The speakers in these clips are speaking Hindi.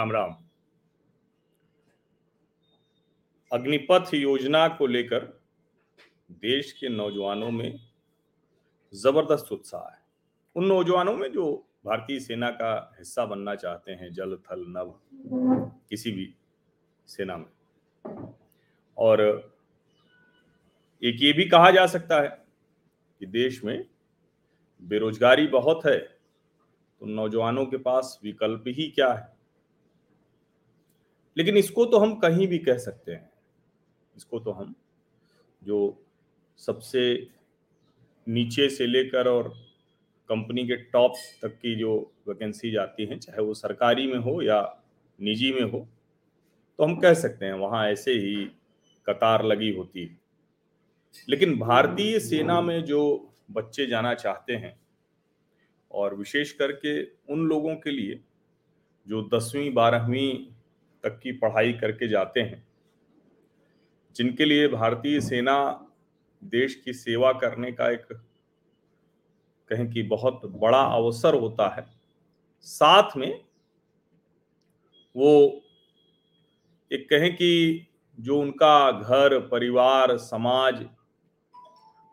राम राम। अग्निपथ योजना को लेकर देश के नौजवानों में ज़बरदस्त उत्साह है। उन नौजवानों में जो भारतीय सेना का हिस्सा बनना चाहते हैं, जल, थल, नभ, किसी भी सेना में। और एक ये भी कहा जा सकता है कि देश में बेरोजगारी बहुत है तो नौजवानों के पास विकल्प ही क्या है? लेकिन इसको तो हम कहीं भी कह सकते हैं। इसको तो हम जो सबसे नीचे से लेकर और कंपनी के टॉप तक की जो वैकेंसी आती हैं, चाहे वो सरकारी में हो या निजी में हो तो हम कह सकते हैं वहाँ ऐसे ही कतार लगी होती है। लेकिन भारतीय सेना में जो बच्चे जाना चाहते हैं और विशेष करके उन लोगों के लिए जो दसवीं, बारहवीं तक की पढ़ाई करके जाते हैं। जिनके लिए भारतीय सेना देश की सेवा करने का एक कहें कि बहुत बड़ा अवसर होता है। साथ में वो एक कहें कि जो उनका घर, परिवार, समाज,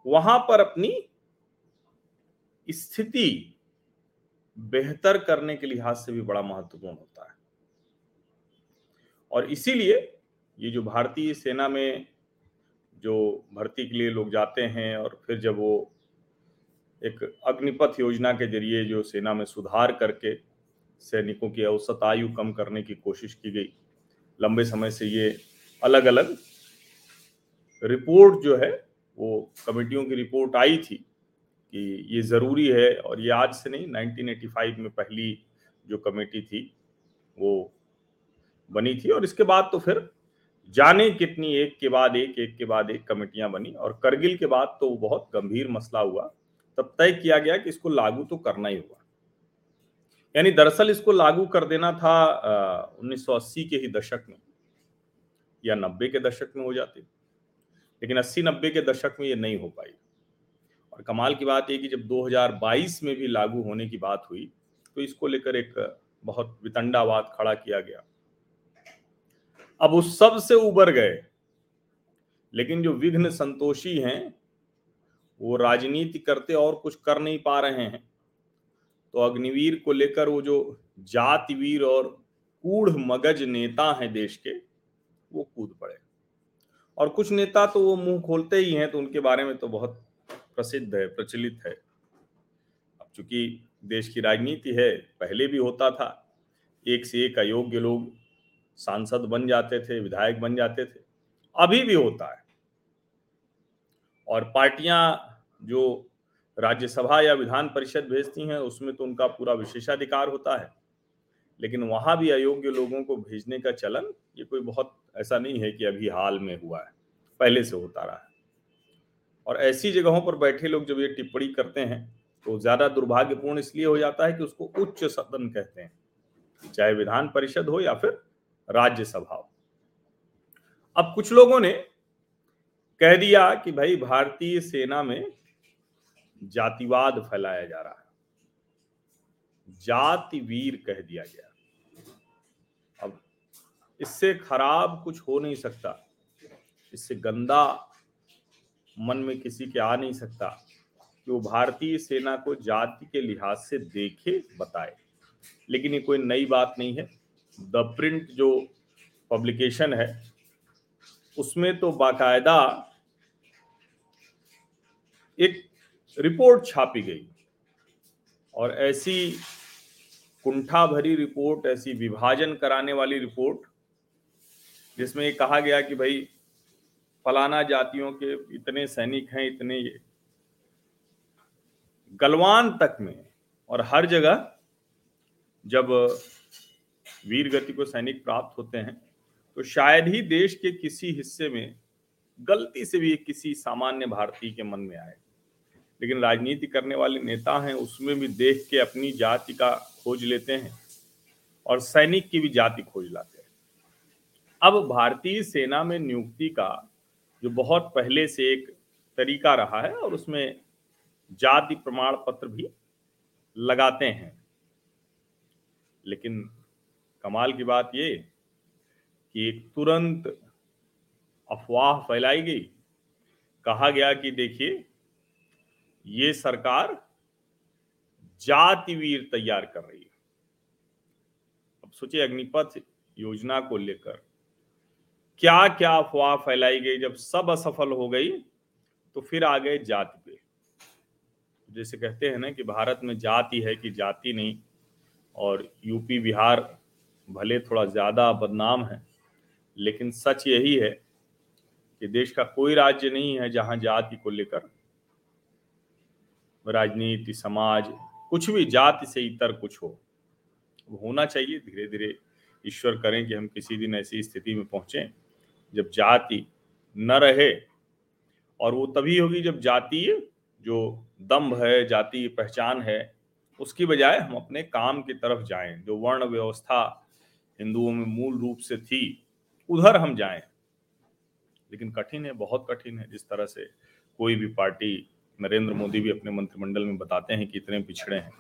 वहाँ पर अपनी स्थिति बेहतर करने के लिहाज से भी बड़ा महत्वपूर्ण होता है। और इसीलिए ये जो भारतीय सेना में जो भर्ती के लिए लोग जाते हैं और फिर जब वो एक अग्निपथ योजना के ज़रिए जो सेना में सुधार करके सैनिकों की औसत आयु कम करने की कोशिश की गई, लंबे समय से ये अलग अलग रिपोर्ट जो है, वो कमेटियों की रिपोर्ट आई थी कि ये ज़रूरी है और ये आज से नहीं 1985 में पहली जो कमेटी थी, वो बनी थी और इसके बाद तो फिर जाने कितनी एक के बाद एक एक के बाद एक कमेटियाँ बनी और करगिल के बाद तो बहुत गंभीर मसला हुआ। तब तय किया गया कि इसको लागू तो करना ही होगा। यानी दरअसल इसको लागू कर देना था सौ अस्सी के ही दशक में या नब्बे के दशक में हो जाते। लेकिन अस्सी, नब्बे के दशक में ये नहीं हो पाई। और कमाल की बात यह कि जब 2022 में भी लागू होने की बात हुई तो इसको लेकर एक बहुत वितंडावाद खड़ा किया गया। अब उस सबसे उबर गए। लेकिन जो विघ्न संतोषी हैं, वो राजनीति करते और कुछ कर नहीं पा रहे हैं। तो अग्निवीर को लेकर वो जो जातिवीर और कूढ़ मगज नेता हैं देश के, वो कूद पड़े। और कुछ नेता तो वो मुँह खोलते ही हैं तो उनके बारे में तो बहुत प्रसिद्ध है, प्रचलित है। अब चूँकि देश की राजनीति है, पहले भी होता था, एक से एक अयोग्य लोग सांसद बन जाते थे, विधायक बन जाते थे, अभी भी होता है। और पार्टियाँ जो राज्यसभा या विधान परिषद भेजती हैं, उसमें तो उनका पूरा विशेषाधिकार होता है। लेकिन वहाँ भी अयोग्य लोगों को भेजने का चलन, ये कोई बहुत ऐसा नहीं है कि अभी हाल में हुआ है, पहले से होता रहा है। और ऐसी जगहों पर बैठे लोग जब ये टिप्पणी करते हैं तो ज़्यादा दुर्भाग्यपूर्ण इसलिए हो जाता है कि उसको उच्च सदन कहते हैं, चाहे विधान परिषद हो या फिर राज्यसभा अब कुछ लोगों ने कह दिया कि भाई भारतीय सेना में जातिवाद फैलाया जा रहा है। जाति वीर कह दिया गया। अब इससे खराब कुछ हो नहीं सकता। इससे गंदा मन में किसी के आ नहीं सकता कि वो भारतीय सेना को जाति के लिहाज से देखे, बताए। लेकिन ये कोई नई बात नहीं है। द प्रिंट जो पब्लिकेशन है, उसमें तो बाकायदा एक रिपोर्ट छापी गई। और ऐसी कुंठा भरी रिपोर्ट, ऐसी विभाजन कराने वाली रिपोर्ट, जिसमें ये कहा गया कि भाई, फलाना जातियों के इतने सैनिक हैं, इतने ये। गलवान तक में और हर जगह जब वीर गति को सैनिक प्राप्त होते हैं तो शायद ही देश के किसी हिस्से में गलती से भी किसी सामान्य भारतीय के मन में आए। लेकिन राजनीति करने वाले नेता हैं, उसमें भी देख के अपनी जाति का खोज लेते हैं और सैनिक की भी जाति खोज लाते हैं। अब भारतीय सेना में नियुक्ति का जो बहुत पहले से एक तरीका रहा है और उसमें जाति प्रमाण पत्र भी लगाते हैं। लेकिन कमाल की बात ये कि तुरंत अफवाह फैलाई गई। कहा गया कि देखिए, ये सरकार जातिवीर तैयार कर रही है। अब सोचिए अग्निपथ योजना को लेकर क्या क्या अफवाह फैलाई गई। जब सब असफल हो गई तो फिर आ गए जाति पे। जैसे कहते हैं ना कि भारत में जाति है कि जाति नहीं, और यूपी, बिहार भले थोड़ा ज़्यादा बदनाम है, लेकिन सच यही है कि देश का कोई राज्य नहीं है जहाँ जाति को लेकर राजनीति, समाज, कुछ भी जाति से इतर कुछ हो। होना चाहिए धीरे धीरे ईश्वर करें कि हम किसी दिन ऐसी स्थिति में पहुँचे जब जाति न रहे। और वो तभी होगी जब जातीय जो दम्भ है, जातीय पहचान है, उसकी बजाय हम अपने काम की तरफ़ जाएँ, जो वर्ण व्यवस्था हिंदुओं में मूल रूप से थी, उधर हम जाएँ। लेकिन कठिन है, बहुत कठिन है। जिस तरह से कोई भी पार्टी नरेंद्र मोदी भी अपने मंत्रिमंडल में बताते हैं कि इतने पिछड़े हैं।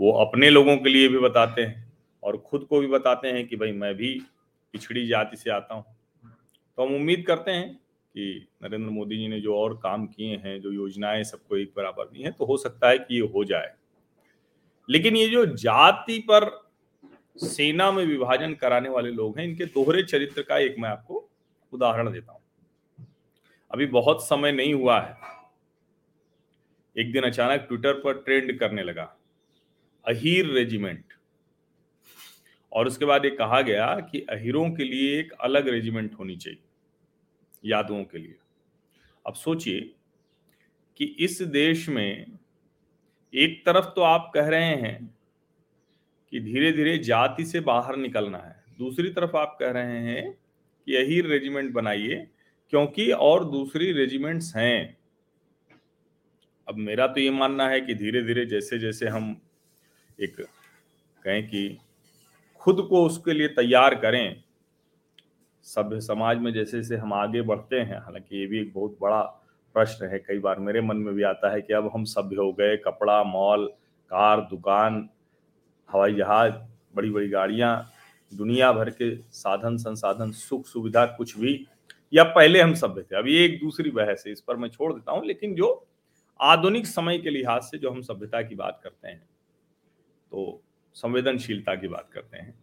वो अपने लोगों के लिए भी बताते हैं और खुद को भी बताते हैं कि भाई मैं भी पिछड़ी जाति से आता हूँ। तो हम उम्मीद करते हैं कि नरेंद्र मोदी जी ने जो और काम किए हैं, जो योजनाएँ सबको एक बराबर दी हैं तो हो सकता है कि ये हो जाए। लेकिन ये जो जाति पर सेना में विभाजन कराने वाले लोग हैं। इनके दोहरे चरित्र का एक मैं आपको उदाहरण देता हूँ। अभी बहुत समय नहीं हुआ है। एक दिन अचानक ट्विटर पर ट्रेंड करने लगा, अहीर रेजिमेंट। और उसके बाद ये कहा गया कि अहीरों के लिए एक अलग रेजिमेंट होनी चाहिए, यादवों के लिए। अब सोचिए कि इस देश में एक तरफ़ तो आप कह रहे हैं कि धीरे धीरे जाति से बाहर निकलना है। दूसरी तरफ़ आप कह रहे हैं कि यही रेजिमेंट बनाइए, क्योंकि और दूसरी रेजिमेंट्स हैं। अब मेरा तो ये मानना है कि धीरे धीरे जैसे जैसे हम एक कहें कि खुद को उसके लिए तैयार करें, सभ्य समाज में जैसे जैसे हम आगे बढ़ते हैं, हालाँकि ये भी एक बहुत बड़ा प्रश्न है। कई बार मेरे मन में भी आता है कि अब हम सभ्य हो गए, कपड़ा, मॉल, कार, दुकान हवाई जहाज़ बड़ी बड़ी गाड़ियाँ, दुनिया भर के साधन, संसाधन, सुख सुविधा कुछ भी, या पहले हम सभ्य थे। अभी एक दूसरी बहस है, इस पर मैं छोड़ देता हूँ, लेकिन जो आधुनिक समय के लिहाज से जो हम सभ्यता की बात करते हैं तो संवेदनशीलता की बात करते हैं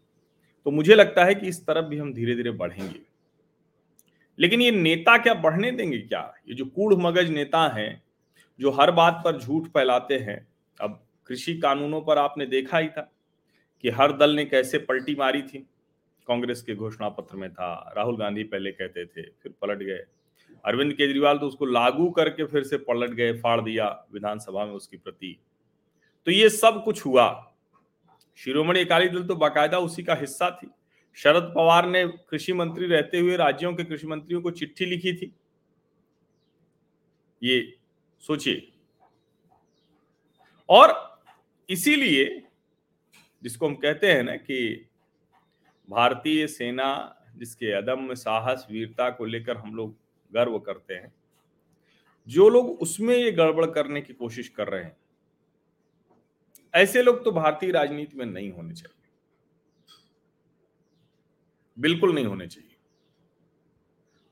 तो मुझे लगता है कि इस तरफ़ भी हम धीरे धीरे बढ़ेंगे। लेकिन ये नेता क्या बढ़ने देंगे क्या? ये जो कूढ़ मगज नेता हैं, जो हर बात पर झूठ फैलाते हैं, अब कृषि कानूनों पर आपने देखा ही था। कि हर दल ने कैसे पलटी मारी थी। कांग्रेस के घोषणा पत्र में था, राहुल गांधी पहले कहते थे, फिर पलट गए। अरविंद केजरीवाल तो उसको लागू करके फिर से पलट गए, फाड़ दिया विधानसभा में उसकी प्रति। तो ये सब कुछ हुआ। शिरोमणि अकाली दल तो बाकायदा उसी का हिस्सा थी। शरद पवार ने कृषि मंत्री रहते हुए राज्यों के कृषि मंत्रियों को चिट्ठी लिखी थी। ये सोचिए। और इसीलिए जिसको हम कहते हैं ना कि भारतीय सेना, जिसके अदम्य साहस, वीरता को लेकर हम लोग गर्व करते हैं, जो लोग उसमें ये गड़बड़ करने की कोशिश कर रहे हैं, ऐसे लोग तो भारतीय राजनीति में नहीं होने चाहिए। बिल्कुल नहीं होने चाहिए।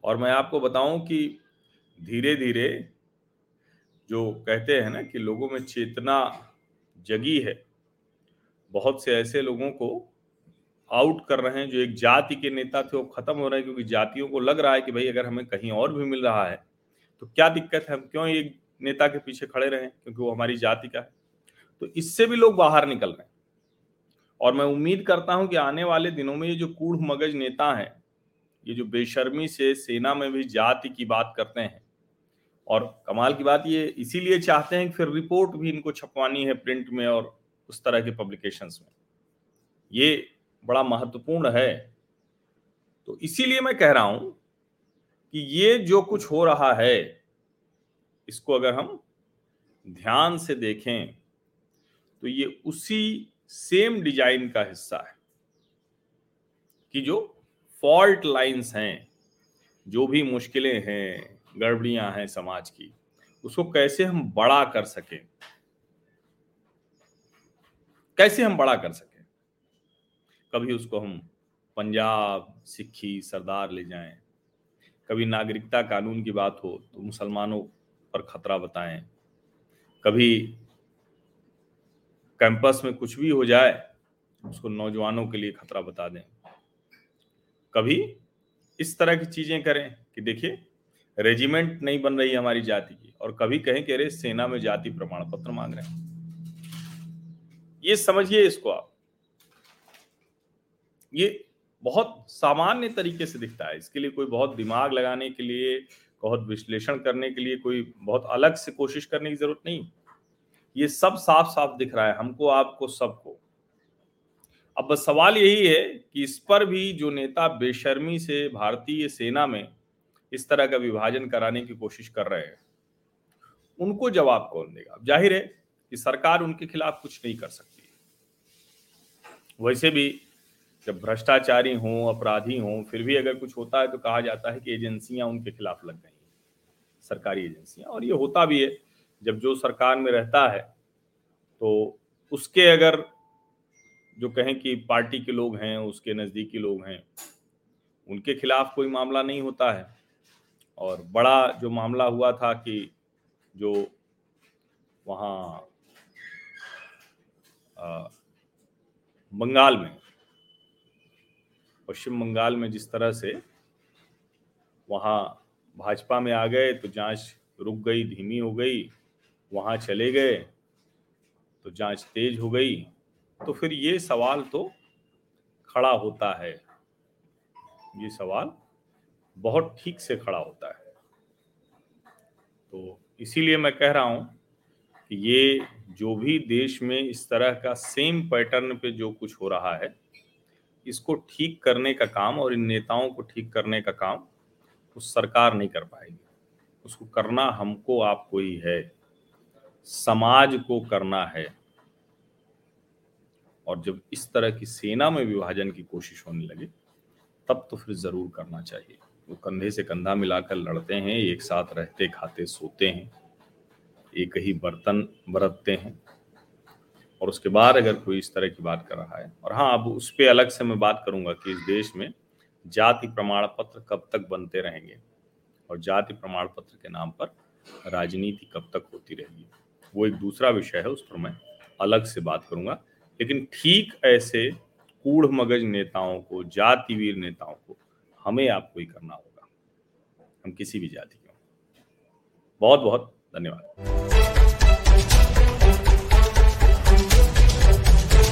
और मैं आपको बताऊँ कि धीरे धीरे जो कहते हैं ना कि लोगों में चेतना जगी है बहुत से ऐसे लोगों को आउट कर रहे हैं जो एक जाति के नेता थे, वो खत्म हो रहे हैं क्योंकि जातियों को लग रहा है कि भाई अगर हमें कहीं और भी मिल रहा है तो क्या दिक्कत है? हम क्यों एक नेता के पीछे खड़े रहे क्योंकि वो हमारी जाति का है। तो इससे भी लोग बाहर निकल रहे हैं। और मैं उम्मीद करता हूँ कि आने वाले दिनों में ये जो कूढ़ मगज नेता हैं, ये जो बेशर्मी से सेना में भी जाति की बात करते हैं, और कमाल की बात ये इसीलिए चाहते हैं कि फिर रिपोर्ट भी इनको छपवानी है प्रिंट में और उस तरह के पब्लिकेशंस में। ये बड़ा महत्वपूर्ण है। तो इसीलिए मैं कह रहा हूँ कि ये जो कुछ हो रहा है, इसको अगर हम ध्यान से देखें तो ये उसी सेम डिज़ाइन का हिस्सा है कि जो फॉल्ट लाइंस हैं, जो भी मुश्किलें हैं, गड़बड़ियाँ हैं समाज की, उसको कैसे हम बड़ा कर सकें। कैसे हम बड़ा कर सकें? कभी उसको हम पंजाब, सिक्खी, सरदार ले जाएँ। कभी नागरिकता कानून की बात हो तो मुसलमानों पर खतरा बताएँ। कभी कैंपस में कुछ भी हो जाए, उसको नौजवानों के लिए खतरा बता दें। कभी इस तरह की चीज़ें करें कि देखिए, रेजिमेंट नहीं बन रही हमारी जाति की और कभी कहें कि अरे सेना में जाति प्रमाण पत्र मांग रहे हैं। ये समझिए इसको आप। ये बहुत सामान्य तरीके से दिखता है। इसके लिए कोई बहुत दिमाग लगाने के लिए, बहुत विश्लेषण करने के लिए कोई बहुत अलग से कोशिश करने की ज़रूरत नहीं। ये सब साफ़ साफ़ दिख रहा है हमको, आपको, सबको। अब बस सवाल यही है कि इस पर भी जो नेता बेशर्मी से भारतीय सेना में इस तरह का विभाजन कराने की कोशिश कर रहे हैं, उनको जवाब कौन देगा? ज़ाहिर है कि सरकार उनके खिलाफ कुछ नहीं कर सकती। वैसे भी जब भ्रष्टाचारी हों, अपराधी हों, फिर भी अगर कुछ होता है तो कहा जाता है कि एजेंसियाँ उनके खिलाफ लग गई सरकारी एजेंसियाँ। और ये होता भी है, जब जो सरकार में रहता है तो उसके अगर जो कहें कि पार्टी के लोग हैं, उसके नज़दीकी लोग हैं, उनके खिलाफ कोई मामला नहीं होता है। और बड़ा जो मामला हुआ था कि जो वहाँ बंगाल में, पश्चिम बंगाल में जिस तरह से वहाँ भाजपा में आ गए तो जाँच रुक गई, धीमी हो गई, वहाँ चले गए तो जाँच तेज हो गई तो फिर ये सवाल तो खड़ा होता है। ये सवाल बहुत ठीक से खड़ा होता है। तो इसीलिए मैं कह रहा हूँ ये जो भी देश में इस तरह का सेम पैटर्न पे जो कुछ हो रहा है, इसको ठीक करने का काम और इन नेताओं को ठीक करने का काम उस सरकार नहीं कर पाएगी। उसको करना हमको, आपको ही है। समाज को करना है। और जब इस तरह की सेना में विभाजन की कोशिश होने लगे, तब तो फिर ज़रूर करना चाहिए। वो कंधे से कंधा मिलाकर लड़ते हैं, एक साथ रहते, खाते, सोते हैं। एक ही बर्तन बरतते हैं। और उसके बाद अगर कोई इस तरह की बात कर रहा है, और हाँ अब उस पर अलग से मैं बात करूँगा कि इस देश में जाति प्रमाण पत्र कब तक बनते रहेंगे और जाति प्रमाण पत्र के नाम पर राजनीति कब तक होती रहेगी। वो एक दूसरा विषय है, उस पर मैं अलग से बात करूँगा। लेकिन ठीक ऐसे कूढ़ मगज नेताओं को, जातिवीर नेताओं को हमें आपको ही करना होगा। हम किसी भी जाति के बहुत बहुत धन्यवाद।